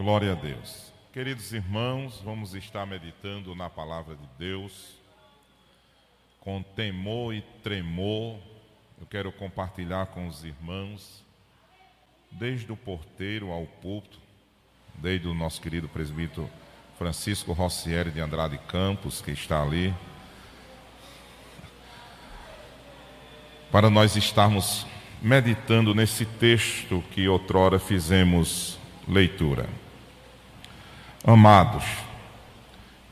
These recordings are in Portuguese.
Glória a Deus. Queridos irmãos, vamos estar meditando na palavra de Deus com temor e tremor. Eu quero compartilhar com os irmãos, desde o porteiro ao púlpito, desde o nosso querido presbítero Francisco Rossieri de Andrade Campos, que está ali, para nós estarmos meditando nesse texto que outrora fizemos leitura. Amados,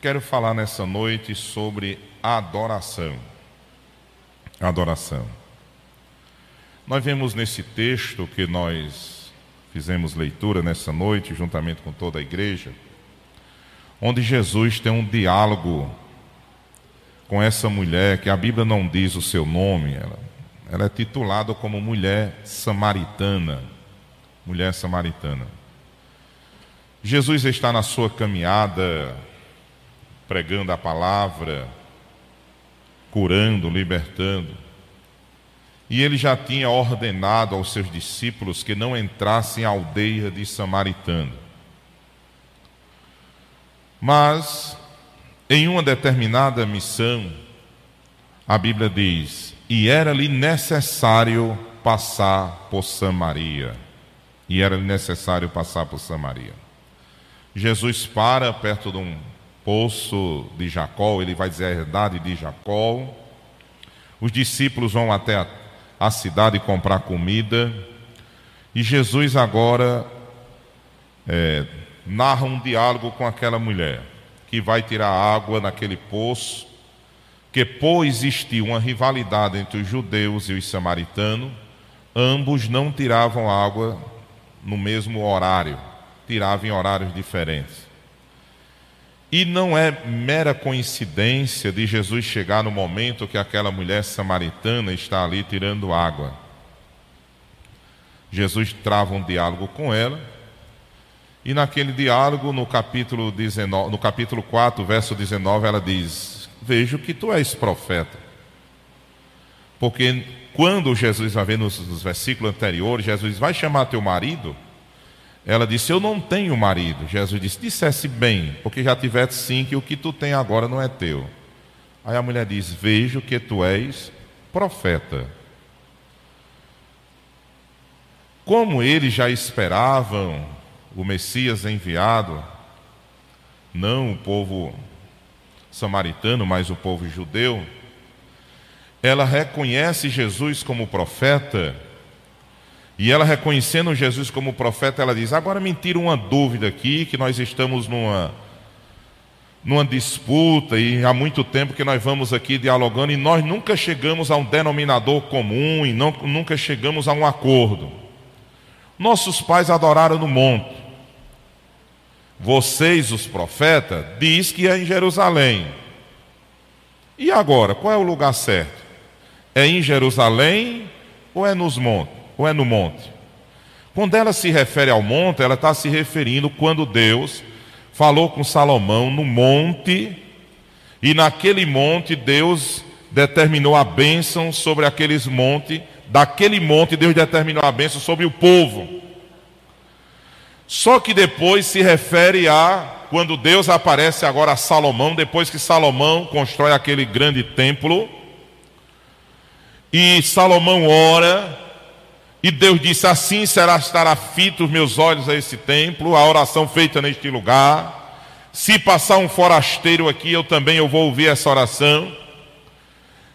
quero falar nessa noite sobre adoração. Adoração. Nós vemos nesse texto que nós fizemos leitura nessa noite, juntamente com toda a igreja, onde Jesus tem um diálogo com essa mulher, que a Bíblia não diz o seu nome, ela, ela é titulada como mulher samaritana. Mulher samaritana. Jesus está na sua caminhada, pregando a palavra, curando, libertando. E ele já tinha ordenado aos seus discípulos que não entrassem à aldeia de Samaritano. Mas, em uma determinada missão, a Bíblia diz: e era-lhe necessário passar por Samaria. E era-lhe necessário passar por Samaria. Jesus para perto de um poço de Jacó, ele vai dizer a herdade de Jacó. Os discípulos vão até a, a cidade comprar comida. E Jesus agora é, narra um diálogo com aquela mulher que vai tirar água naquele poço, que por existir uma rivalidade entre os judeus e os samaritanos, ambos não tiravam água no mesmo horário tirava em horários diferentes. E não é mera coincidência de Jesus chegar no momento que aquela mulher samaritana está ali tirando água. Jesus trava um diálogo com ela, e naquele diálogo, no capítulo, 19, no capítulo 4, verso 19, ela diz: Vejo que tu és profeta. Porque quando Jesus vai ver nos, nos versículos anteriores, Jesus vai chamar teu marido ela disse: Eu não tenho marido. Jesus disse: Dissesse bem, porque já tiveste sim, que o que tu tem agora não é teu. Aí a mulher diz: Vejo que tu és profeta. Como eles já esperavam o Messias enviado, não o povo samaritano, mas o povo judeu, ela reconhece Jesus como profeta e ela reconhecendo Jesus como profeta, ela diz: Agora me tira uma dúvida aqui, que nós estamos numa, numa disputa e há muito tempo que nós vamos aqui dialogando e nós nunca chegamos a um denominador comum e não, nunca chegamos a um acordo. Nossos pais adoraram no monte. Vocês, os profetas, diz que é em Jerusalém. E agora, qual é o lugar certo? É em Jerusalém ou é nos montes? Ou é no monte? Quando ela se refere ao monte, ela está se referindo quando Deus falou com Salomão no monte, e naquele monte Deus determinou a bênção sobre aqueles montes, daquele monte Deus determinou a bênção sobre o povo. Só que depois se refere a quando Deus aparece agora a Salomão, depois que Salomão constrói aquele grande templo, e Salomão ora, e Deus disse: Assim será estará fito os meus olhos a esse templo, a oração feita neste lugar. Se passar um forasteiro aqui, eu também eu vou ouvir essa oração.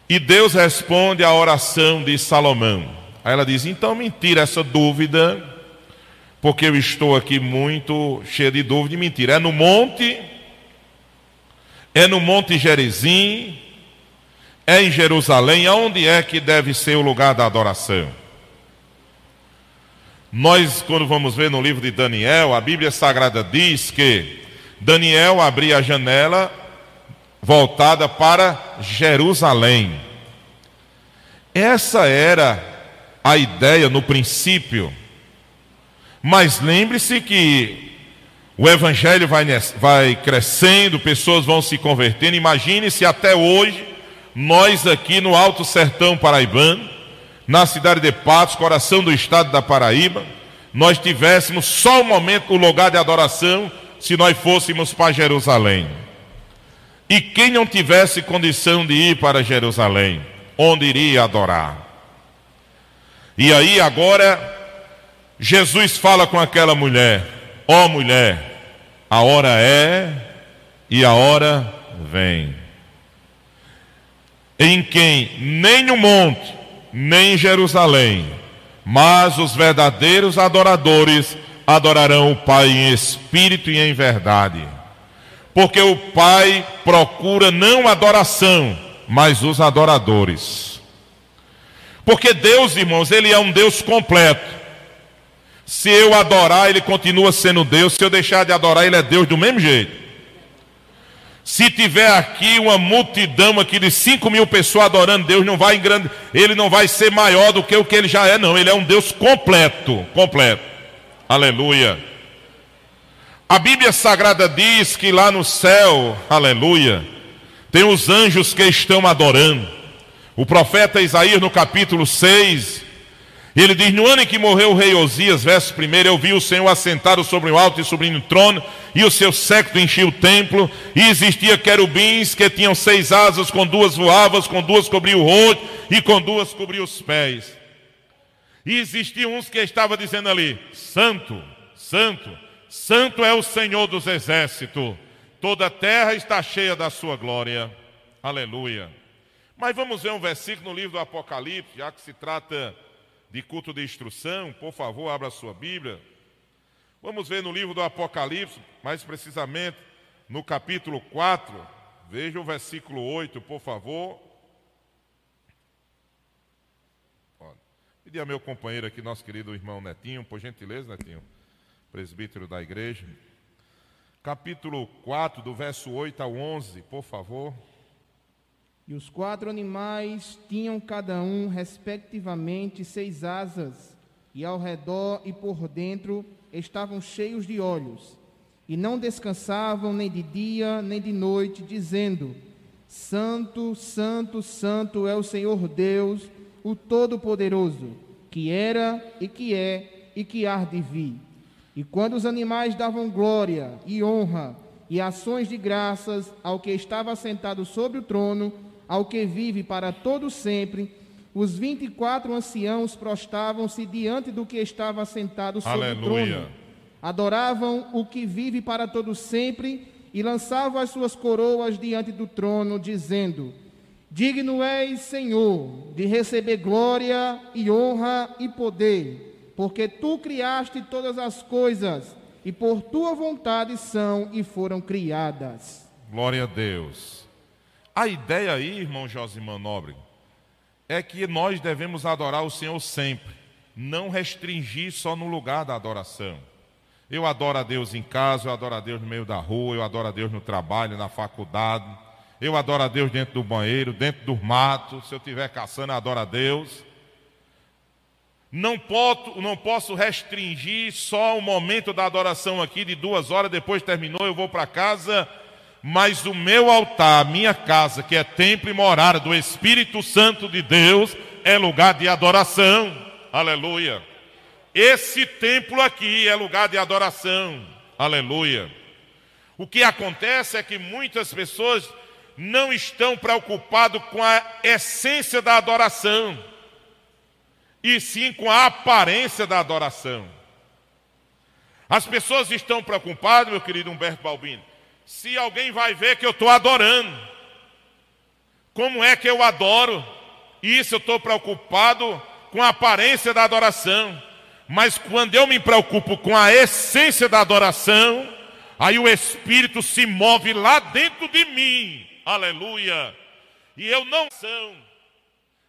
E Deus responde à oração de Salomão. Aí ela diz: Então me tira essa dúvida, porque eu estou aqui muito cheio de dúvida e mentira. É no monte, é no Monte Gerizim, é em Jerusalém, aonde é que deve ser o lugar da adoração? Nós, quando vamos ver no livro de Daniel, a Bíblia Sagrada diz que Daniel abria a janela voltada para Jerusalém. Essa era a ideia no princípio. Mas lembre-se que o evangelho vai, vai crescendo, pessoas vão se convertendo. Imagine se até hoje, nós aqui no Alto Sertão Paraibano, na cidade de Patos, coração do estado da Paraíba, nós tivéssemos só o momento, o lugar de adoração, se nós fôssemos para Jerusalém. E quem não tivesse condição de ir para Jerusalém, onde iria adorar? E aí agora, Jesus fala com aquela mulher: Ó oh, mulher, a hora é e a hora vem, em quem nem o monte, nem Jerusalém, mas os verdadeiros adoradores adorarão o Pai em espírito e em verdade. Porque o Pai procura não adoração, mas os adoradores. Porque Deus, irmãos, Ele é um Deus completo. Se eu adorar, Ele continua sendo Deus. Se eu deixar de adorar, Ele é Deus do mesmo jeito. Se tiver aqui uma multidão aqui de 5 mil pessoas adorando Deus, não vai grande, ele não vai ser maior do que o que ele já é, não. Ele é um Deus completo, completo. Aleluia. A Bíblia Sagrada diz que lá no céu, aleluia, tem os anjos que estão adorando. O profeta Isaías, no capítulo 6, ele diz: No ano em que morreu o rei Osias, verso 1, eu vi o Senhor assentado sobre o alto e sublime trono, e o seu séquito enchia o templo, e existia querubins que tinham seis asas, com duas voavam, com duas cobriam o rosto, e com duas cobriam os pés. E existiam uns que estavam dizendo ali: Santo, Santo, Santo é o Senhor dos exércitos, toda a terra está cheia da sua glória. Aleluia. Mas vamos ver um versículo no livro do Apocalipse, já que se trata de culto de instrução, por favor, abra a sua Bíblia. Vamos ver no livro do Apocalipse, mais precisamente no capítulo 4, veja o versículo 8, por favor. Pedir a meu companheiro aqui, nosso querido irmão Netinho, por gentileza, Netinho, presbítero da igreja. Capítulo 4, do verso 8 ao 11, por favor. E os quatro animais tinham cada um, respectivamente, seis asas, e ao redor e por dentro estavam cheios de olhos, e não descansavam nem de dia nem de noite, dizendo: Santo, Santo, Santo é o Senhor Deus, o Todo-Poderoso, que era e que é e que há de vir. E quando os animais davam glória e honra e ações de graças ao que estava sentado sobre o trono, ao que vive para todo sempre, os vinte e quatro anciãos prostavam-se diante do que estava sentado sobre Aleluia. o trono. Adoravam o que vive para todo sempre e lançavam as suas coroas diante do trono, dizendo: Digno és, Senhor, de receber glória e honra e poder, porque tu criaste todas as coisas e por tua vontade são e foram criadas. Glória a Deus. A ideia aí, irmão Josimã Nobre, é que nós devemos adorar o Senhor sempre, não restringir só no lugar da adoração. Eu adoro a Deus em casa, eu adoro a Deus no meio da rua, eu adoro a Deus no trabalho, na faculdade, eu adoro a Deus dentro do banheiro, dentro do mato, se eu estiver caçando, eu adoro a Deus. Não posso, não posso restringir só o momento da adoração aqui, de duas horas, depois terminou, eu vou para casa mas o meu altar, a minha casa, que é templo e morada do Espírito Santo de Deus, é lugar de adoração. Aleluia. Esse templo aqui é lugar de adoração. Aleluia. O que acontece é que muitas pessoas não estão preocupadas com a essência da adoração, e sim com a aparência da adoração. As pessoas estão preocupadas, meu querido Humberto Balbino, se alguém vai ver que eu estou adorando. Como é que eu adoro? Isso eu estou preocupado com a aparência da adoração. Mas quando eu me preocupo com a essência da adoração, aí o Espírito se move lá dentro de mim. Aleluia. E eu não sou,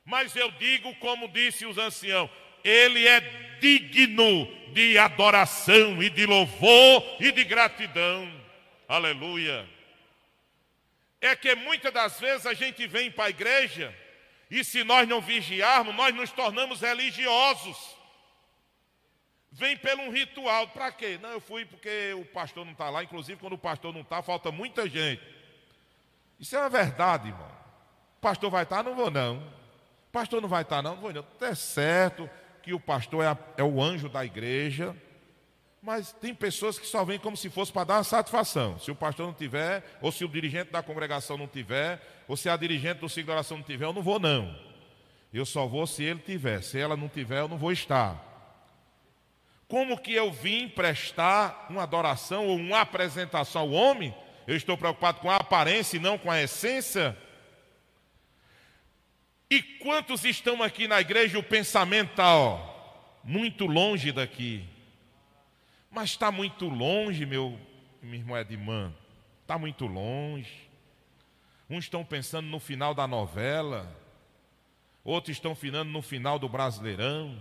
mas eu digo como disse os anciãos, ele é digno de adoração e de louvor e de gratidão. Aleluia. É que muitas das vezes a gente vem para a igreja e se nós não vigiarmos, nós nos tornamos religiosos. Vem pelo um ritual. Para quê? Não, eu fui porque o pastor não está lá. Inclusive, quando o pastor não está, falta muita gente. Isso é uma verdade, irmão. O pastor vai estar, tá? não vou não. O pastor não vai estar, tá, não, não vou não. É certo. que o pastor é, a, é o anjo da igreja, mas tem pessoas que só vêm como se fosse para dar uma satisfação. Se o pastor não tiver, ou se o dirigente da congregação não tiver, ou se a dirigente do ciclo de oração não tiver, eu não vou não. Eu só vou se ele tiver. Se ela não tiver, eu não vou estar. Como que eu vim prestar uma adoração ou uma apresentação ao homem? Eu estou preocupado com a aparência e não com a essência? E quantos estão aqui na igreja? O pensamento está muito longe daqui. Mas está muito longe, meu, irmão Edmã. Está muito longe. Uns estão pensando no final da novela, outros estão finando no final do Brasileirão,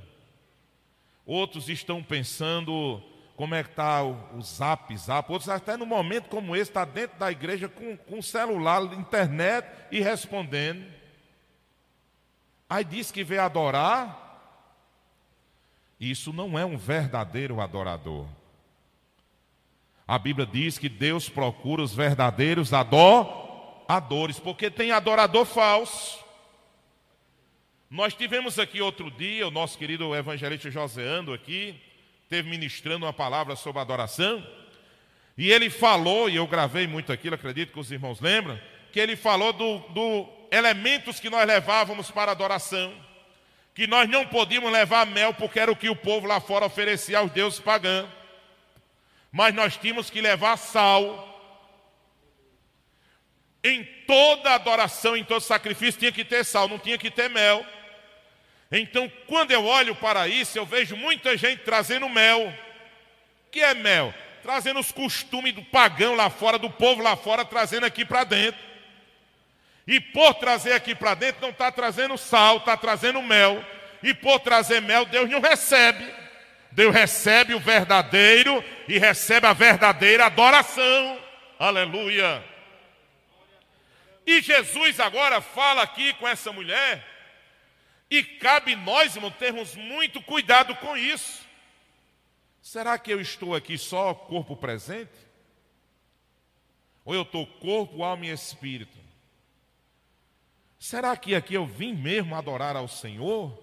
outros estão pensando como é que está o, o zap, zap, outros até no momento como esse, está dentro da igreja com, com celular, internet e respondendo. Aí diz que veio adorar. Isso não é um verdadeiro adorador. A Bíblia diz que Deus procura os verdadeiros adoradores, porque tem adorador falso. Nós tivemos aqui outro dia, o nosso querido evangelista Joseando aqui, teve ministrando uma palavra sobre adoração, e ele falou, e eu gravei muito aquilo, acredito que os irmãos lembram, que ele falou do, do elementos que nós levávamos para adoração, que nós não podíamos levar mel porque era o que o povo lá fora oferecia aos deuses pagãos, mas nós tínhamos que levar sal. Em toda adoração, em todo sacrifício, tinha que ter sal, não tinha que ter mel. Então, quando eu olho para isso, eu vejo muita gente trazendo mel. O que é mel? Trazendo os costumes do pagão lá fora, do povo lá fora, trazendo aqui para dentro. E por trazer aqui para dentro, não está trazendo sal, está trazendo mel. E por trazer mel, Deus não recebe. Deus recebe o verdadeiro e recebe a verdadeira adoração. Aleluia. E Jesus agora fala aqui com essa mulher, e cabe nós, irmão, termos muito cuidado com isso. Será que eu estou aqui só corpo presente? Ou eu estou corpo, alma e espírito? Será que aqui eu vim mesmo adorar ao Senhor?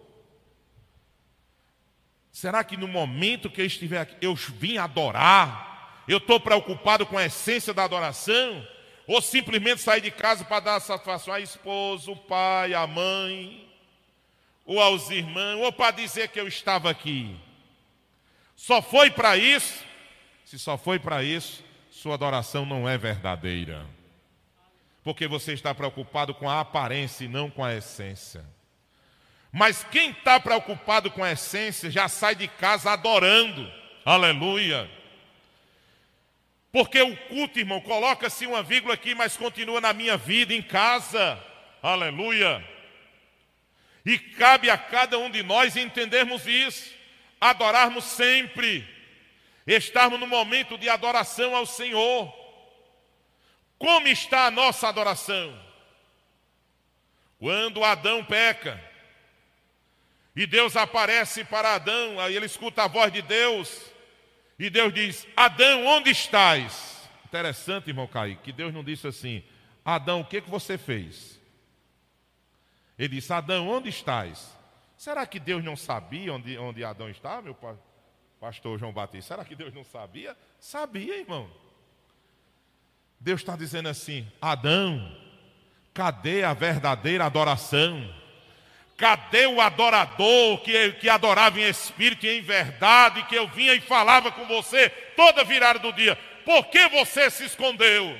Será que no momento que eu estiver aqui, eu vim adorar? Eu estou preocupado com a essência da adoração? Ou simplesmente sair de casa para dar satisfação ao esposo, o pai, a mãe, ou aos irmãos, ou para dizer que eu estava aqui? Só foi para isso? Se só foi para isso, sua adoração não é verdadeira porque você está preocupado com a aparência e não com a essência. Mas quem está preocupado com a essência já sai de casa adorando, aleluia. Porque o culto, irmão, coloca-se uma vírgula aqui, mas continua na minha vida, em casa, aleluia. E cabe a cada um de nós entendermos isso, adorarmos sempre, estarmos no momento de adoração ao Senhor. Como está a nossa adoração? Quando Adão peca, e Deus aparece para Adão, aí ele escuta a voz de Deus, e Deus diz: Adão, onde estás? Interessante, irmão Kaique, que Deus não disse assim: Adão, o que, que você fez? Ele disse: Adão, onde estás? Será que Deus não sabia onde, onde Adão estava, meu pastor João Batista? Será que Deus não sabia? Sabia, irmão. Deus está dizendo assim: Adão, cadê a verdadeira adoração? Cadê o adorador que, que adorava em espírito e em verdade, que eu vinha e falava com você toda virada do dia? Por que você se escondeu?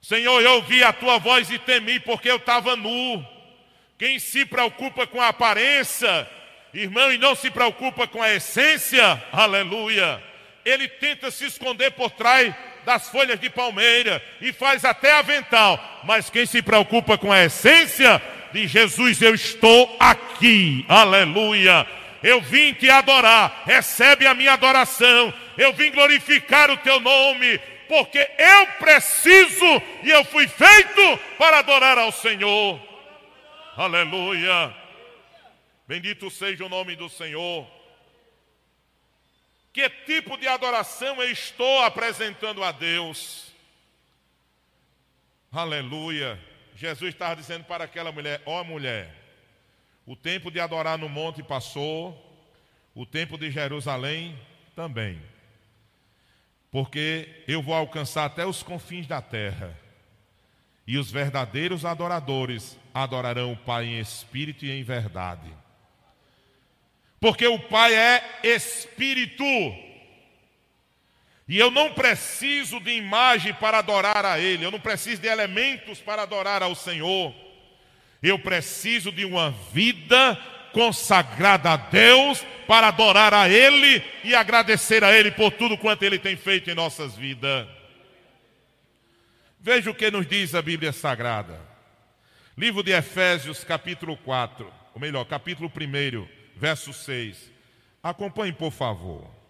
Senhor, eu ouvi a tua voz e temi porque eu estava nu. Quem se preocupa com a aparência, irmão, e não se preocupa com a essência, aleluia, ele tenta se esconder por trás das folhas de palmeira e faz até avental. Mas quem se preocupa com a essência de Jesus, eu estou aqui. Aleluia. Eu vim te adorar. Recebe a minha adoração. Eu vim glorificar o teu nome, porque eu preciso e eu fui feito para adorar ao Senhor. Aleluia. Bendito seja o nome do Senhor. Que tipo de adoração eu estou apresentando a Deus? Aleluia. Jesus estava dizendo para aquela mulher: Ó oh, mulher, O tempo de adorar no monte passou, o tempo de Jerusalém também. Porque eu vou alcançar até os confins da terra. E os verdadeiros adoradores adorarão o Pai em espírito e em verdade. Porque o Pai é espírito. E eu não preciso de imagem para adorar a Ele, eu não preciso de elementos para adorar ao Senhor. Eu preciso de uma vida consagrada a Deus para adorar a Ele e agradecer a Ele por tudo quanto Ele tem feito em nossas vidas. Veja o que nos diz a Bíblia Sagrada. Livro de Efésios, capítulo 4, ou melhor, capítulo 1, verso 6. Acompanhe, por favor.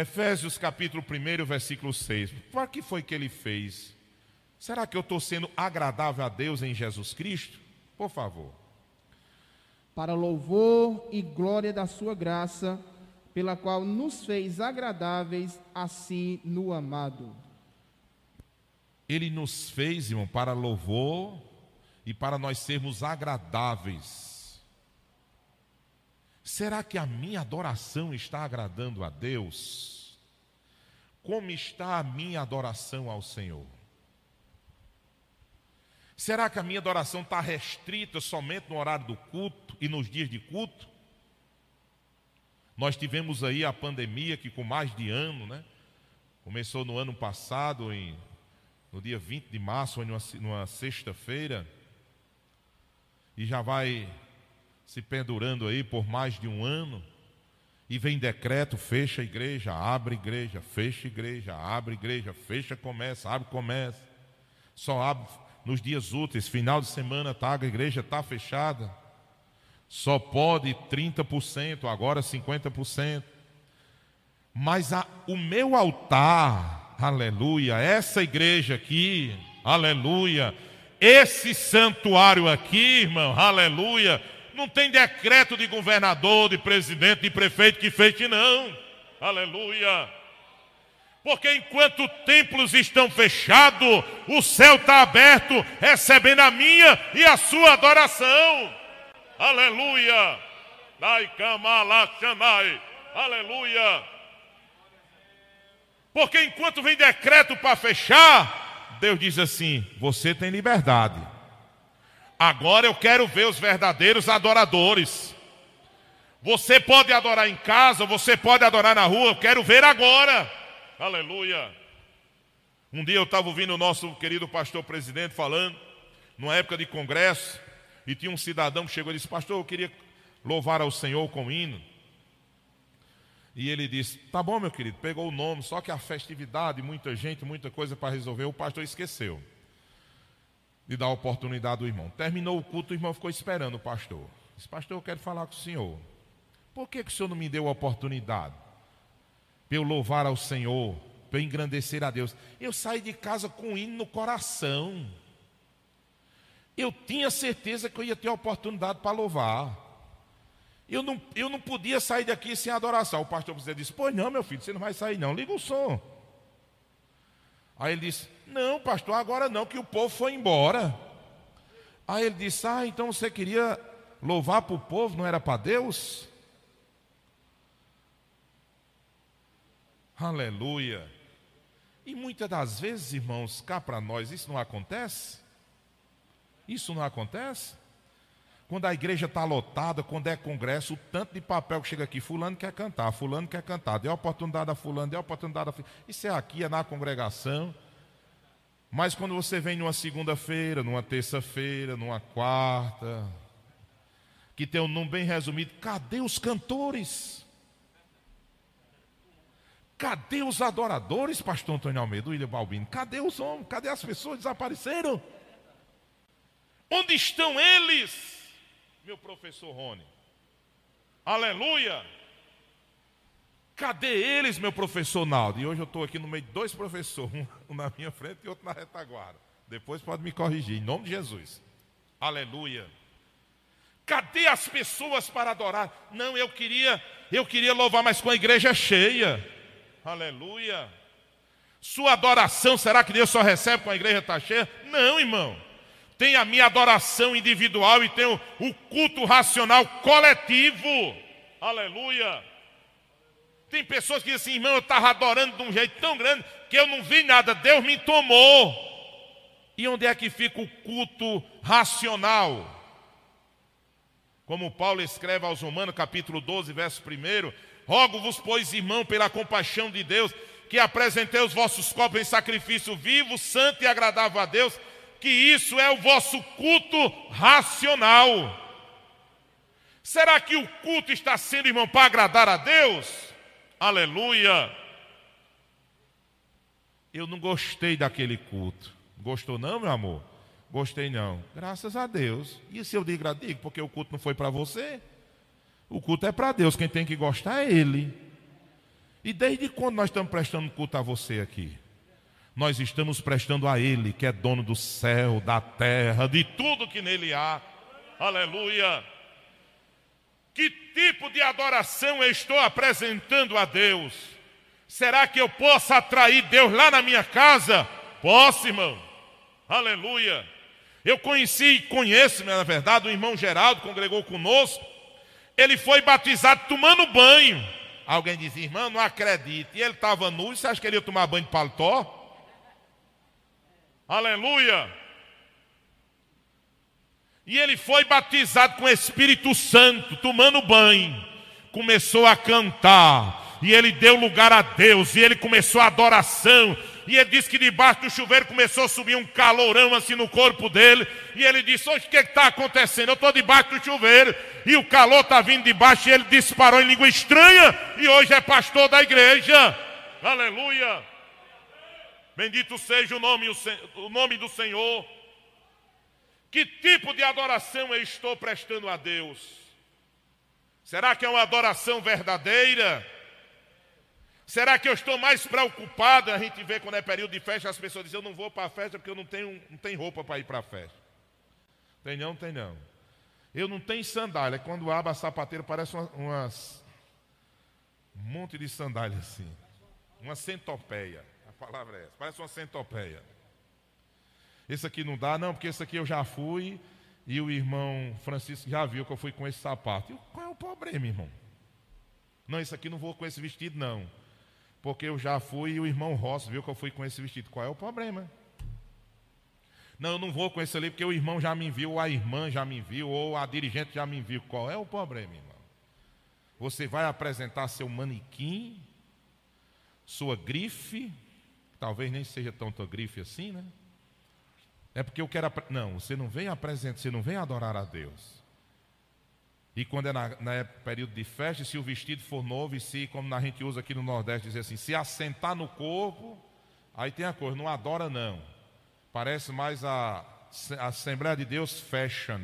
Efésios capítulo 1, versículo 6. Para que foi que ele fez? Será que eu estou sendo agradável a Deus em Jesus Cristo? Por favor. Para louvor e glória da sua graça, pela qual nos fez agradáveis a si no amado. Ele nos fez, irmão, para louvor e para nós sermos agradáveis. Será que a minha adoração está agradando a Deus? Como está a minha adoração ao Senhor? Será que a minha adoração está restrita somente no horário do culto e nos dias de culto? Nós tivemos aí a pandemia que com mais de ano, né? Começou no ano passado, em, no dia 20 de março, numa, numa sexta-feira, e já vai se pendurando aí por mais de um ano. E vem decreto, fecha a igreja, abre a igreja, fecha a igreja, abre a igreja, fecha, começa, abre, começa. Só abre nos dias úteis, final de semana, tá, a igreja está fechada. Só pode 30%, agora 50%. Mas a, o meu altar, aleluia, essa igreja aqui, aleluia, esse santuário aqui, irmão, aleluia, não tem decreto de governador, de presidente, de prefeito que feche, não. Aleluia. Porque enquanto templos estão fechados, o céu está aberto, recebendo a minha e a sua adoração. Aleluia. Aleluia. Porque enquanto vem decreto para fechar, Deus diz assim: Você tem liberdade. Agora eu quero ver os verdadeiros adoradores. Você pode adorar em casa, você pode adorar na rua, eu quero ver agora. Aleluia. Um dia eu estava ouvindo o nosso querido pastor presidente falando, numa época de congresso, e tinha um cidadão que chegou e disse: Pastor, eu queria louvar ao Senhor com hino. E ele disse: Tá bom, meu querido, pegou o nome, só que a festividade, muita gente, muita coisa para resolver, o pastor esqueceu de dar a oportunidade ao irmão. Terminou o culto, o irmão ficou esperando o pastor. Disse: Pastor, eu quero falar com o senhor. Por que, que o senhor não me deu a oportunidade? Para eu louvar ao Senhor, para eu engrandecer a Deus. Eu saí de casa com um hino no coração. Eu tinha certeza que eu ia ter a oportunidade para louvar. Eu não, eu não podia sair daqui sem adoração. O pastor disse: Pois não, meu filho, você não vai sair, não. Liga o som. Aí ele disse: Não, pastor, agora não, que o povo foi embora. Aí ele disse: Ah, então você queria louvar para o povo, não era para Deus? Aleluia. E muitas das vezes, irmãos, cá para nós, isso não acontece? Isso não acontece? Quando a igreja está lotada, quando é congresso, o tanto de papel que chega aqui, fulano quer cantar, fulano quer cantar, a oportunidade a fulano, a oportunidade a fulano. Isso é aqui, é na congregação. Mas quando você vem numa segunda-feira, numa terça-feira, numa quarta, que tem um nome bem resumido, cadê os cantores? Cadê os adoradores, pastor Antônio Almeida, William Balbino? Cadê os homens? Cadê as pessoas? Desapareceram? Onde estão eles? meu professor Rony. Aleluia! Cadê eles, meu professor Naldo? E hoje eu estou aqui no meio de dois professores, um na minha frente e outro na retaguarda. Depois pode me corrigir, em nome de Jesus. Aleluia! Cadê as pessoas para adorar? Não, eu queria, eu queria louvar, mas com a igreja cheia. Aleluia! Sua adoração, será que Deus só recebe com a igreja está cheia? Não, irmão. tem a minha adoração individual e tem o, o culto racional coletivo. Aleluia. Tem pessoas que dizem assim, irmão, eu estava adorando de um jeito tão grande que eu não vi nada, Deus me tomou. E onde é que fica o culto racional? Como Paulo escreve aos Romanos, capítulo 12, verso 1: Rogo-vos, pois, irmão, pela compaixão de Deus, que apresentei os vossos corpos em sacrifício vivo, santo e agradável a Deus, que isso é o vosso culto racional. Será que o culto está sendo, irmão, para agradar a Deus? Aleluia! Eu não gostei daquele culto. Gostou não, meu amor? Gostei não. Graças a Deus. E se eu digo, digo, porque o culto não foi para você? O culto é para Deus, quem tem que gostar é Ele. E desde quando nós estamos prestando culto a você aqui? Nós estamos prestando a Ele, que é dono do céu, da terra, de tudo que nele há. Aleluia. Que tipo de adoração eu estou apresentando a Deus? Será que eu posso atrair Deus lá na minha casa? Posso, irmão. Aleluia. Eu conheci e conheço, na verdade, o irmão Geraldo congregou conosco. Ele foi batizado tomando banho. Alguém diz, irmão, não acredito. E ele estava nu, você acha que ele ia tomar banho de paletó? Aleluia. E ele foi batizado com o Espírito Santo, tomando banho. Começou a cantar. E ele deu lugar a Deus. E ele começou a adoração. E ele disse que debaixo do chuveiro começou a subir um calorão assim no corpo dele. E ele disse: Hoje o que está acontecendo? Eu estou debaixo do chuveiro. E o calor está vindo de baixo. E ele disparou em língua estranha. E hoje é pastor da igreja. Aleluia. Bendito seja o nome, o nome do Senhor. Que tipo de adoração eu estou prestando a Deus? Será que é uma adoração verdadeira? Será que eu estou mais preocupado? A gente vê quando é período de festa, as pessoas dizem, eu não vou para a festa porque eu não tenho, não tenho roupa para ir para a festa. Tem não, tem não. Eu não tenho sandália. Quando abre a sapateira, parece uma, umas, um monte de sandália assim. Uma centopeia. A palavra é essa. Parece uma centopeia. Esse aqui não dá, não, porque esse aqui eu já fui e o irmão Francisco já viu que eu fui com esse sapato. E qual é o problema, irmão? Não, esse aqui não vou com esse vestido, não. Porque eu já fui e o irmão Ross viu que eu fui com esse vestido. Qual é o problema? Não, eu não vou com esse ali porque o irmão já me viu, ou a irmã já me viu, ou a dirigente já me viu. Qual é o problema, irmão? Você vai apresentar seu manequim, sua grife, talvez nem seja tanta grife assim, né? É porque eu quero. Não, você não vem apresentar, você não vem adorar a Deus. E quando é na, na período de festa, se o vestido for novo, e se, como a gente usa aqui no Nordeste, dizer assim, se assentar no corpo, aí tem a coisa, não adora não. Parece mais a, a Assembleia de Deus Fashion.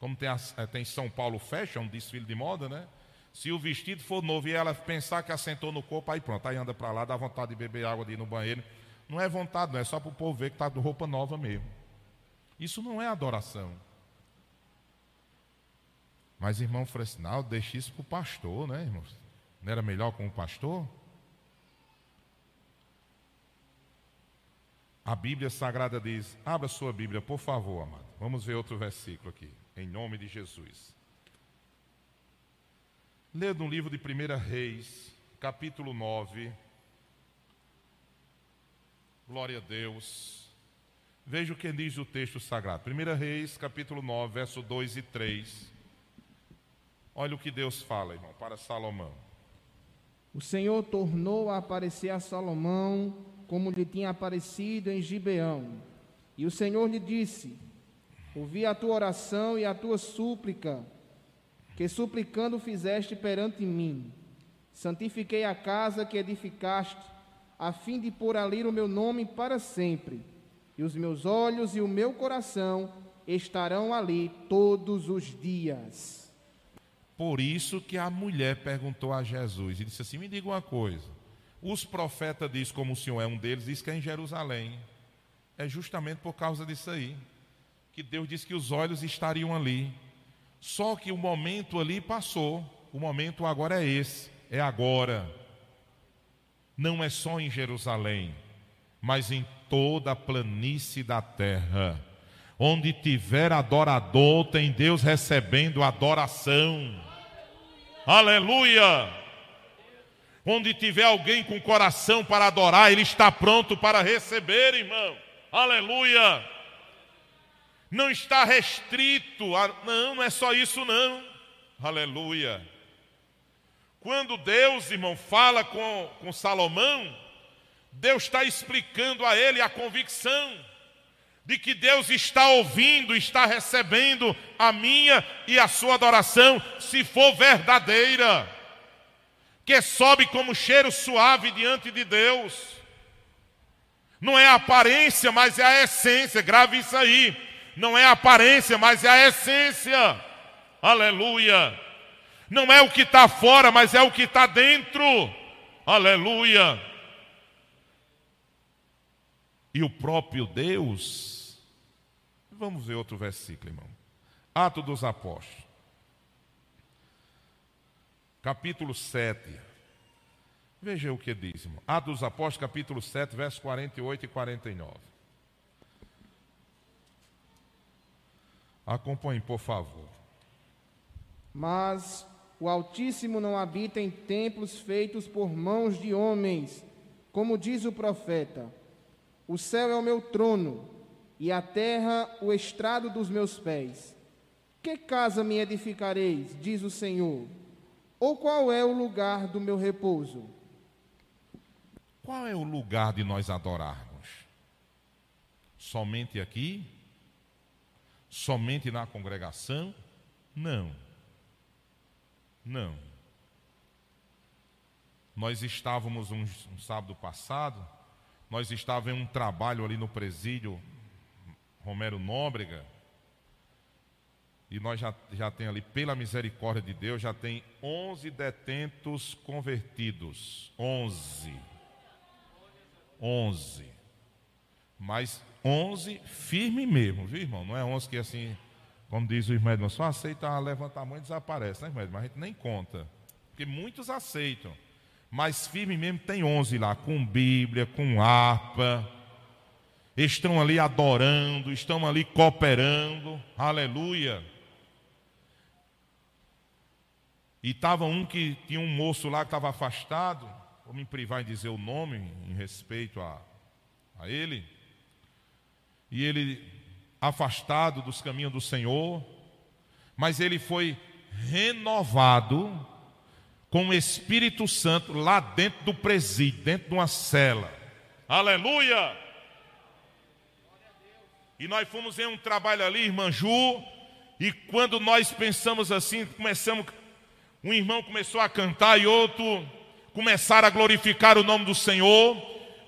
Como tem, a, é, tem São Paulo Fashion, um desfile de moda, né? Se o vestido for novo e ela pensar que assentou no corpo, aí pronto, aí anda para lá, dá vontade de beber água de ir no banheiro. Não é vontade, não, é só para o povo ver que está de roupa nova mesmo. Isso não é adoração. Mas irmão Fresnaldo, deixe isso para o pastor, né, irmãos? Não era melhor com o pastor? A Bíblia Sagrada diz: abra sua Bíblia, por favor, amado. Vamos ver outro versículo aqui, em nome de Jesus. Leia no livro de 1 Reis, capítulo 9. Glória a Deus. Veja o que diz o texto sagrado. 1 Reis, capítulo 9, verso 2 e 3. Olha o que Deus fala, irmão, para Salomão. O Senhor tornou a aparecer a Salomão como lhe tinha aparecido em Gibeão. E o Senhor lhe disse: Ouvi a tua oração e a tua súplica, que suplicando fizeste perante mim. Santifiquei a casa que edificaste, a fim de pôr ali o meu nome para sempre. E os meus olhos e o meu coração estarão ali todos os dias. Por isso que a mulher perguntou a Jesus e disse assim: Me diga uma coisa. Os profetas diz como o Senhor é um deles, diz que é em Jerusalém. É justamente por causa disso aí que Deus disse que os olhos estariam ali. Só que o momento ali passou. O momento agora é esse, é agora. Não é só em Jerusalém, mas em toda a planície da terra Onde tiver adorador, tem Deus recebendo adoração. Aleluia! Onde tiver alguém com coração para adorar, ele está pronto para receber, irmão. Aleluia! Não está restrito, a... não, não é só isso, não. Aleluia! Quando Deus, irmão, fala com, com Salomão, Deus está explicando a ele a convicção de que Deus está ouvindo, está recebendo a minha e a sua adoração, se for verdadeira que sobe como cheiro suave diante de Deus. Não é a aparência, mas é a essência. Grave isso aí. Não é a aparência, mas é a essência. Aleluia. Não é o que está fora, mas é o que está dentro. Aleluia. E o próprio Deus. Vamos ver outro versículo, irmão. Ato dos Apóstolos capítulo 7. Veja o que diz, irmão. Atos dos Apóstolos, capítulo 7, versos 48 e 49. Acompanhe, por favor. Mas o Altíssimo não habita em templos feitos por mãos de homens, como diz o profeta. O céu é o meu trono, e a terra o estrado dos meus pés. Que casa me edificareis, diz o Senhor? Ou qual é o lugar do meu repouso? Qual é o lugar de nós adorarmos? Somente aqui? Somente na congregação? Não. Não. Nós estávamos um, um sábado passado, nós estávamos em um trabalho ali no presídio Romero Nóbrega, e nós já, já tem ali, pela misericórdia de Deus, já tem 11 detentos convertidos. 11. 11. Mas 11 firme mesmo, viu, irmão? Não é 11 que assim, como diz o irmão, só aceita levantar a mão e desaparece, né, irmão? Mas a gente nem conta. Porque muitos aceitam. Mas firme mesmo tem 11 lá, com Bíblia, com harpa. Estão ali adorando, estão ali cooperando. Aleluia. E estava um que tinha um moço lá que estava afastado, vou me privar em dizer o nome em respeito a, a ele. E ele afastado dos caminhos do Senhor, mas ele foi renovado com o Espírito Santo lá dentro do presídio, dentro de uma cela. Aleluia! E nós fomos em um trabalho ali, irmã Ju, e quando nós pensamos assim, começamos um irmão começou a cantar e outro começaram a glorificar o nome do Senhor.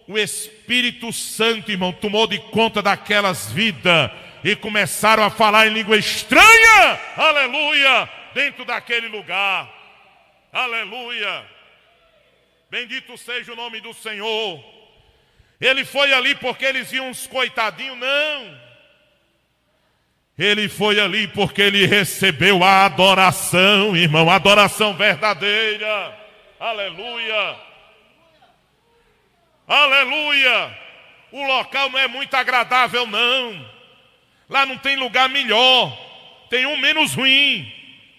O Espírito Santo, irmão, tomou de conta daquelas vidas e começaram a falar em língua estranha, aleluia, dentro daquele lugar, aleluia. Bendito seja o nome do Senhor. Ele foi ali porque eles iam uns coitadinhos, não. Ele foi ali porque ele recebeu a adoração, irmão, adoração verdadeira. Aleluia. Aleluia. O local não é muito agradável, não. Lá não tem lugar melhor. Tem um menos ruim.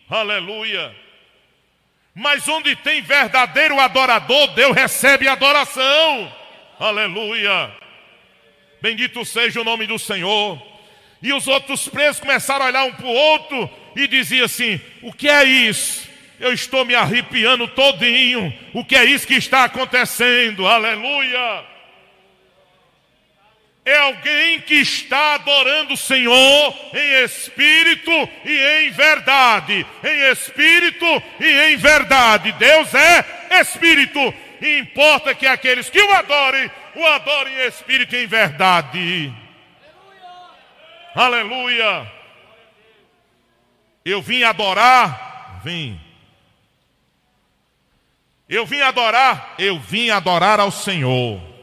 Aleluia. Mas onde tem verdadeiro adorador, Deus recebe adoração. Aleluia. Bendito seja o nome do Senhor. E os outros presos começaram a olhar um para o outro e diziam assim: O que é isso? Eu estou me arrepiando todinho. O que é isso que está acontecendo? Aleluia! É alguém que está adorando o Senhor em espírito e em verdade. Em espírito e em verdade. Deus é espírito. E importa que aqueles que o adorem, o adorem em espírito e em verdade. Aleluia. Eu vim adorar, vim. Eu vim adorar, eu vim adorar ao Senhor.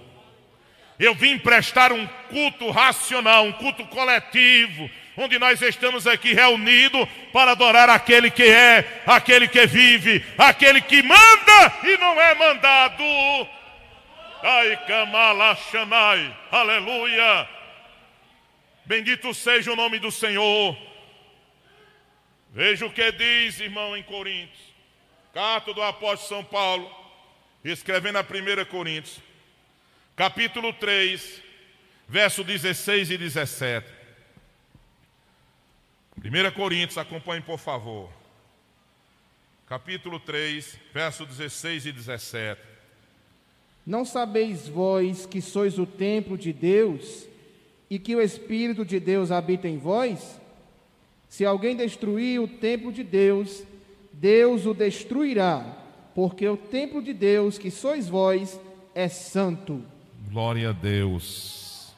Eu vim prestar um culto racional, um culto coletivo, onde nós estamos aqui reunidos para adorar aquele que é, aquele que vive, aquele que manda e não é mandado. Ai, Kamala Shanai, aleluia. Bendito seja o nome do Senhor. Veja o que diz, irmão, em Coríntios. Carta do apóstolo São Paulo, escrevendo a 1 Coríntios, capítulo 3, verso 16 e 17. 1 Coríntios, acompanhe por favor. Capítulo 3, verso 16 e 17. Não sabeis vós que sois o templo de Deus e que o Espírito de Deus habita em vós? Se alguém destruir o templo de Deus, Deus o destruirá, porque o templo de Deus, que sois vós, é santo. Glória a Deus.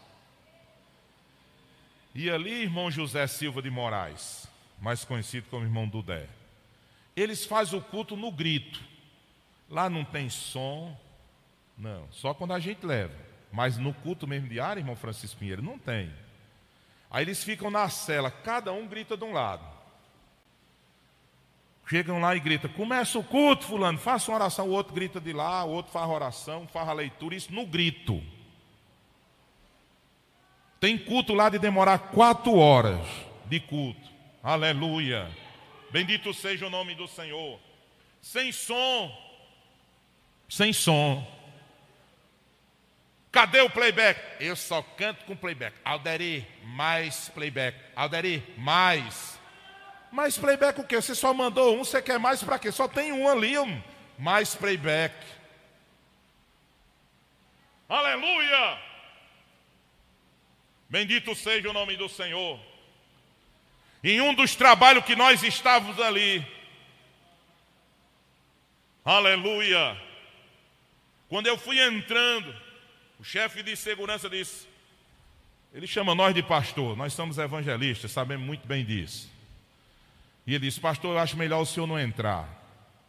E ali, irmão José Silva de Moraes, mais conhecido como irmão Dudé, eles fazem o culto no grito. Lá não tem som, não, só quando a gente leva. Mas no culto mesmo diário, irmão Francisco Pinheiro, não tem. Aí eles ficam na cela, cada um grita de um lado. Chegam lá e gritam: Começa o culto, Fulano, faça uma oração. O outro grita de lá, o outro faz oração, faz a leitura, isso no grito. Tem culto lá de demorar quatro horas de culto. Aleluia. Bendito seja o nome do Senhor. Sem som. Sem som. Cadê o playback? Eu só canto com playback. Alderi, mais playback. Alderi, mais. Mais playback o quê? Você só mandou um, você quer mais para quê? Só tem um ali, um. mais playback. Aleluia! Bendito seja o nome do Senhor. Em um dos trabalhos que nós estávamos ali, aleluia, quando eu fui entrando, o chefe de segurança disse: ele chama nós de pastor, nós somos evangelistas, sabemos muito bem disso. E ele disse: Pastor, eu acho melhor o senhor não entrar.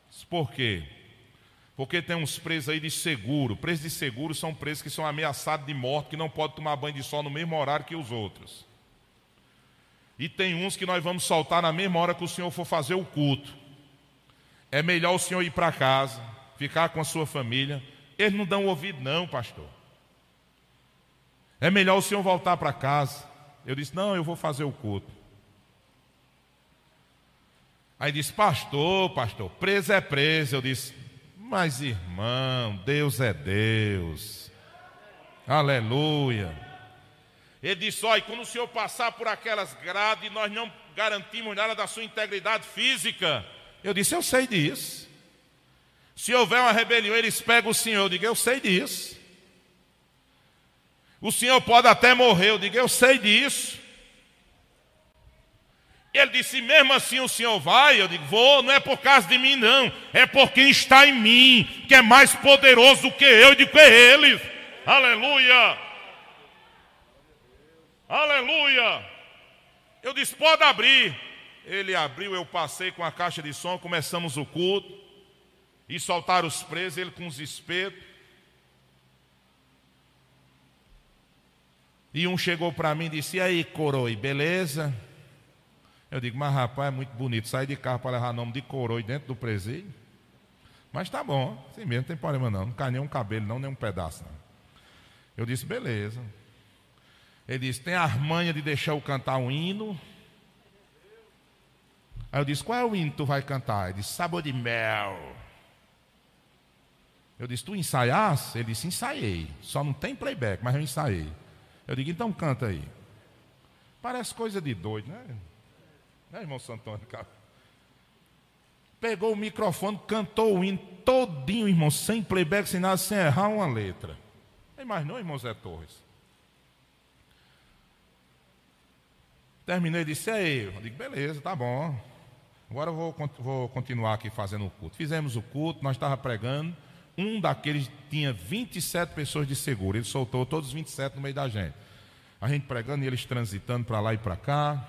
Disse, Por quê? Porque tem uns presos aí de seguro. Presos de seguro são presos que são ameaçados de morte, que não podem tomar banho de sol no mesmo horário que os outros. E tem uns que nós vamos soltar na mesma hora que o senhor for fazer o culto. É melhor o senhor ir para casa, ficar com a sua família. Eles não dão ouvido, não, pastor. É melhor o senhor voltar para casa. Eu disse: Não, eu vou fazer o culto. Aí disse: Pastor, pastor, preso é preso. Eu disse: Mas irmão, Deus é Deus. Aleluia. Ele disse: Olha, quando o senhor passar por aquelas grades, nós não garantimos nada da sua integridade física. Eu disse: Eu sei disso. Se houver uma rebelião, eles pegam o senhor. Eu digo: Eu sei disso. O senhor pode até morrer. Eu digo, eu sei disso. Ele disse, mesmo assim o senhor vai? Eu digo, vou, não é por causa de mim, não. É por quem está em mim, que é mais poderoso do que eu e do que eles. Aleluia. Aleluia. Eu disse, pode abrir. Ele abriu, eu passei com a caixa de som, começamos o culto. E soltaram os presos, ele com os espetos. E um chegou para mim e disse: E aí, Coroi, beleza? Eu digo: Mas rapaz, é muito bonito sair de carro para levar nome de Coroi dentro do presídio. Mas tá bom, assim mesmo, não tem problema não. Não cai nenhum cabelo, não, nem um pedaço. Não. Eu disse: Beleza. Ele disse: Tem a manha de deixar eu cantar um hino? Aí eu disse: Qual é o hino que tu vai cantar? Ele disse: Sabor de mel. Eu disse: Tu ensaiaste? Ele disse: Ensaiei. Só não tem playback, mas eu ensaiei. Eu digo, então canta aí. Parece coisa de doido, né? Né, irmão Santônio? Pegou o microfone, cantou o hino todinho, irmão, sem playback, sem nada, sem errar uma letra. Não imaginou, irmão Zé Torres? Terminei e disse, aí, eu digo, beleza, tá bom. Agora eu vou, vou continuar aqui fazendo o culto. Fizemos o culto, nós estávamos pregando um daqueles tinha 27 pessoas de seguro. Ele soltou todos os 27 no meio da gente. A gente pregando e eles transitando para lá e para cá.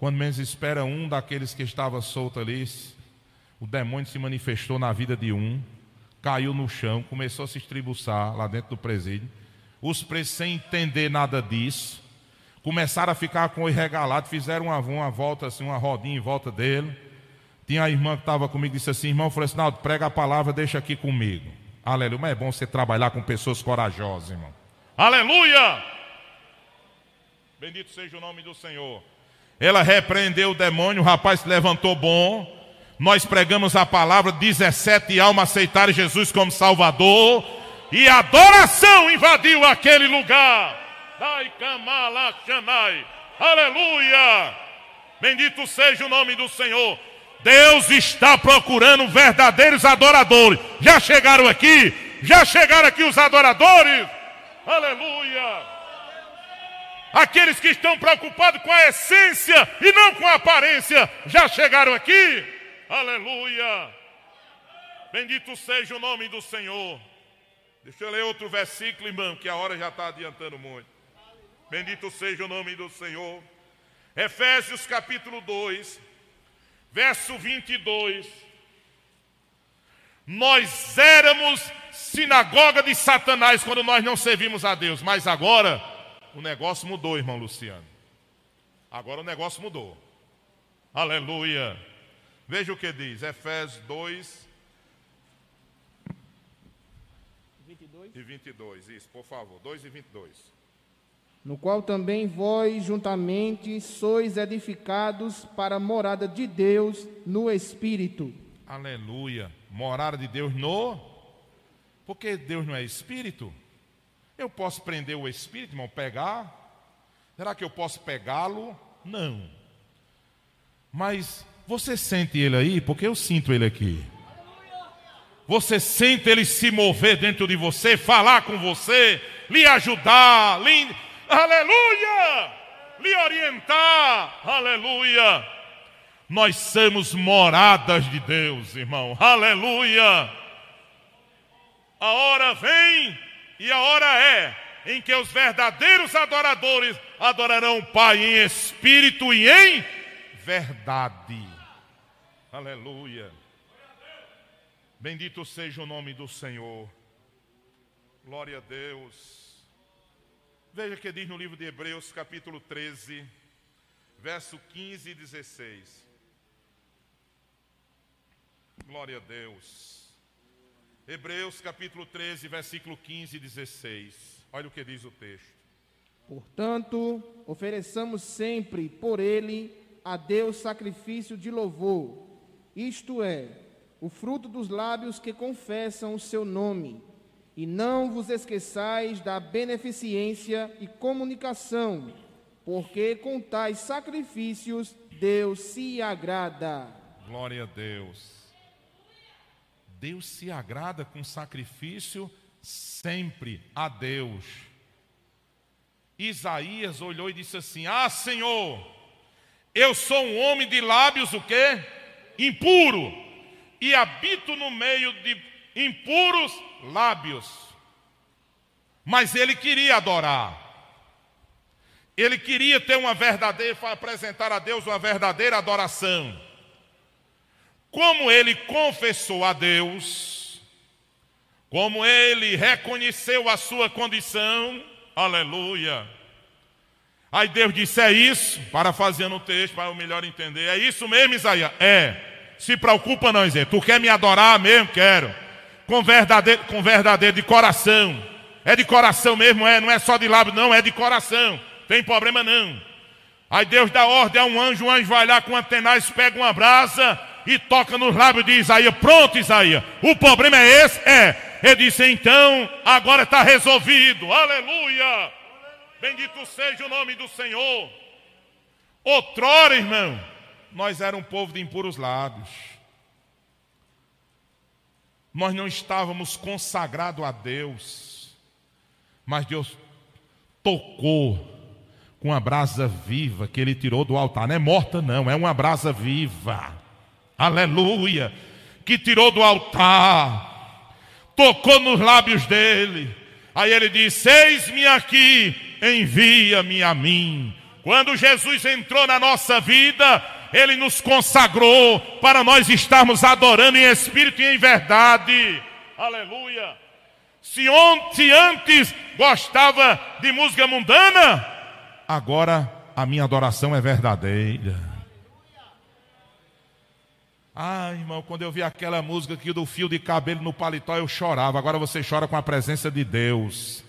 Quando menos espera, um daqueles que estava solto ali, o demônio se manifestou na vida de um, caiu no chão, começou a se estribuçar lá dentro do presídio. Os presos, sem entender nada disso, começaram a ficar com o regalado, fizeram uma, uma volta assim, uma rodinha em volta dele. Tinha a irmã que estava comigo disse assim: irmão Francisco, prega a palavra, deixa aqui comigo. Aleluia. Mas é bom você trabalhar com pessoas corajosas, irmão. Aleluia! Bendito seja o nome do Senhor. Ela repreendeu o demônio, o rapaz se levantou bom. Nós pregamos a palavra, 17 almas aceitaram Jesus como Salvador. E adoração invadiu aquele lugar. Dai shanai. Aleluia! Bendito seja o nome do Senhor. Deus está procurando verdadeiros adoradores. Já chegaram aqui? Já chegaram aqui os adoradores? Aleluia! Aqueles que estão preocupados com a essência e não com a aparência, já chegaram aqui? Aleluia! Bendito seja o nome do Senhor. Deixa eu ler outro versículo, irmão, que a hora já está adiantando muito. Bendito seja o nome do Senhor. Efésios capítulo 2, verso 22. Nós éramos sinagoga de Satanás quando nós não servimos a Deus, mas agora o negócio mudou, irmão Luciano. Agora o negócio mudou. Aleluia. Veja o que diz, Efésios 2 22. e 22. Isso, por favor, 2 e 22. No qual também vós juntamente sois edificados para a morada de Deus no Espírito. Aleluia. Morada de Deus no. Porque Deus não é Espírito? Eu posso prender o espírito, irmão, pegar? Será que eu posso pegá-lo? Não. Mas você sente ele aí? Porque eu sinto ele aqui. Você sente ele se mover dentro de você, falar com você, lhe ajudar, lhe... aleluia! Lhe orientar, aleluia! Nós somos moradas de Deus, irmão, aleluia! A hora vem e a hora é em que os verdadeiros adoradores adorarão o Pai em espírito e em verdade. Aleluia. Bendito seja o nome do Senhor. Glória a Deus. Veja que diz no livro de Hebreus, capítulo 13, verso 15 e 16. Glória a Deus. Hebreus capítulo 13, versículo 15 e 16. Olha o que diz o texto. Portanto, ofereçamos sempre por ele a Deus sacrifício de louvor, isto é, o fruto dos lábios que confessam o seu nome. E não vos esqueçais da beneficência e comunicação, porque com tais sacrifícios Deus se agrada. Glória a Deus. Deus se agrada com sacrifício sempre a Deus. Isaías olhou e disse assim: Ah, Senhor, eu sou um homem de lábios o quê? Impuro, e habito no meio de impuros lábios. Mas ele queria adorar. Ele queria ter uma verdadeira, apresentar a Deus uma verdadeira adoração. Como ele confessou a Deus, como ele reconheceu a sua condição, aleluia. Aí Deus disse: É isso, parafraseando o texto para o melhor entender. É isso mesmo, Isaías? É. Se preocupa, não, Isaías. Tu quer me adorar mesmo? Quero. Com verdadeiro, com verdadeiro de coração. É de coração mesmo, é. Não é só de lábio, não. É de coração. Tem problema não. Aí Deus dá ordem a um anjo. O anjo vai lá com antenais, pega uma brasa e toca nos lábios de Isaías. Pronto, Isaías. O problema é esse? É. Ele disse: então, agora está resolvido. Aleluia. Bendito seja o nome do Senhor. Outrora, irmão, nós éramos um povo de impuros lábios. Nós não estávamos consagrados a Deus. Mas Deus tocou com a brasa viva que ele tirou do altar. Não é morta, não, é uma brasa viva aleluia, que tirou do altar, tocou nos lábios dele. Aí ele disse: Eis-me aqui, envia-me a mim. Quando Jesus entrou na nossa vida, ele nos consagrou para nós estarmos adorando em espírito e em verdade. Aleluia. Se, se antes gostava de música mundana, agora a minha adoração é verdadeira. Ah, irmão, quando eu vi aquela música aqui do fio de cabelo no paletó, eu chorava. Agora você chora com a presença de Deus.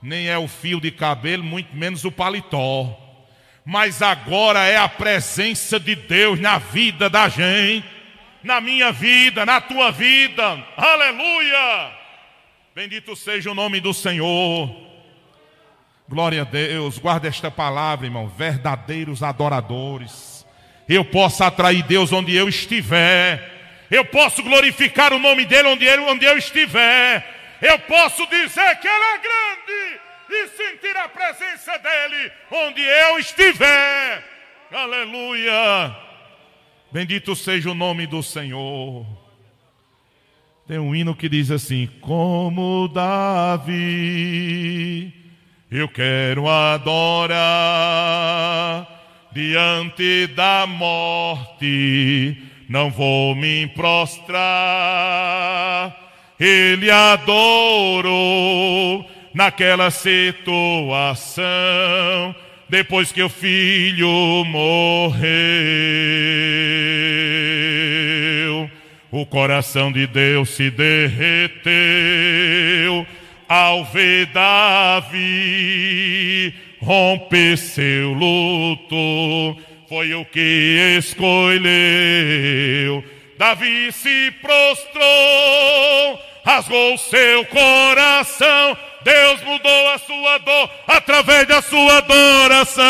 nem é o fio de cabelo, muito menos o paletó. Mas agora é a presença de Deus na vida da gente, na minha vida, na tua vida. Aleluia! Bendito seja o nome do Senhor. Glória a Deus. Guarda esta palavra, irmão. Verdadeiros adoradores. Eu posso atrair Deus onde eu estiver. Eu posso glorificar o nome dele onde, ele, onde eu estiver. Eu posso dizer que Ele é grande e sentir a presença dEle onde eu estiver. Aleluia. Bendito seja o nome do Senhor. Tem um hino que diz assim: Como Davi, eu quero adorar diante da morte, não vou me prostrar ele adorou naquela situação, depois que o filho morreu. O coração de Deus se derreteu ao ver Davi romper seu luto. Foi o que escolheu Davi se prostrou, rasgou seu coração. Deus mudou a sua dor através da sua adoração.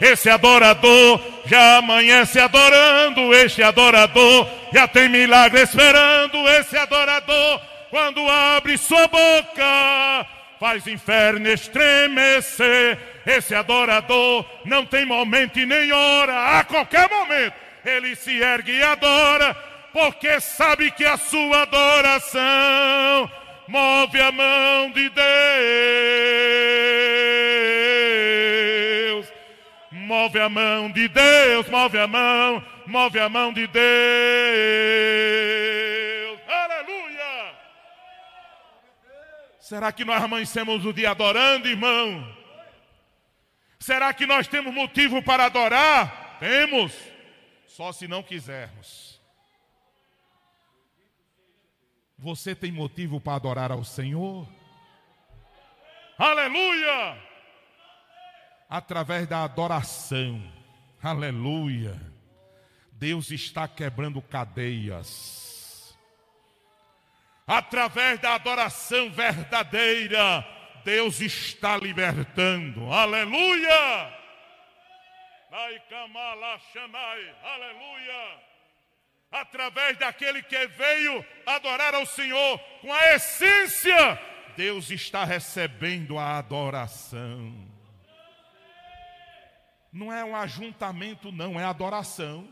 Esse adorador já amanhece adorando, este adorador já tem milagre esperando. Esse adorador, quando abre sua boca, faz inferno estremecer. Esse adorador não tem momento e nem hora, a qualquer momento ele se ergue e adora, porque sabe que a sua adoração move a mão de Deus. Move a mão de Deus, move a mão, move a mão de Deus. Aleluia! Será que nós amanhecemos o dia adorando, irmão? Será que nós temos motivo para adorar? Temos. Só se não quisermos. Você tem motivo para adorar ao Senhor? Aleluia! Através da adoração, aleluia. Deus está quebrando cadeias. Através da adoração verdadeira, Deus está libertando, aleluia. Aleluia. Através daquele que veio adorar ao Senhor com a essência, Deus está recebendo a adoração. Não é um ajuntamento, não, é adoração.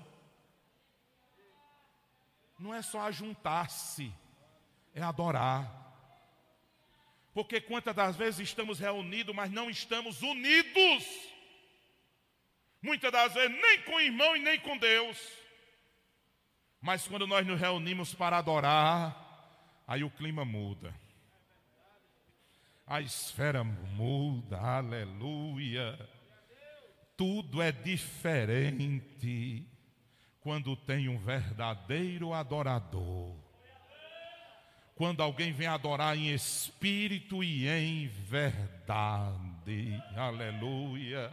Não é só ajuntar-se, é adorar. Porque quantas das vezes estamos reunidos, mas não estamos unidos. Muitas das vezes nem com o irmão e nem com Deus. Mas quando nós nos reunimos para adorar, aí o clima muda. A esfera muda, aleluia. Tudo é diferente quando tem um verdadeiro adorador. Quando alguém vem adorar em espírito e em verdade, aleluia.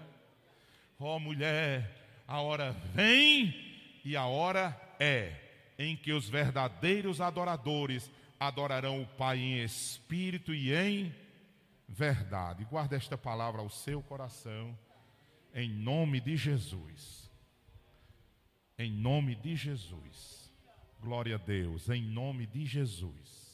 Ó oh, mulher, a hora vem e a hora é em que os verdadeiros adoradores adorarão o Pai em espírito e em verdade. Guarda esta palavra ao seu coração, em nome de Jesus. Em nome de Jesus. Glória a Deus, em nome de Jesus.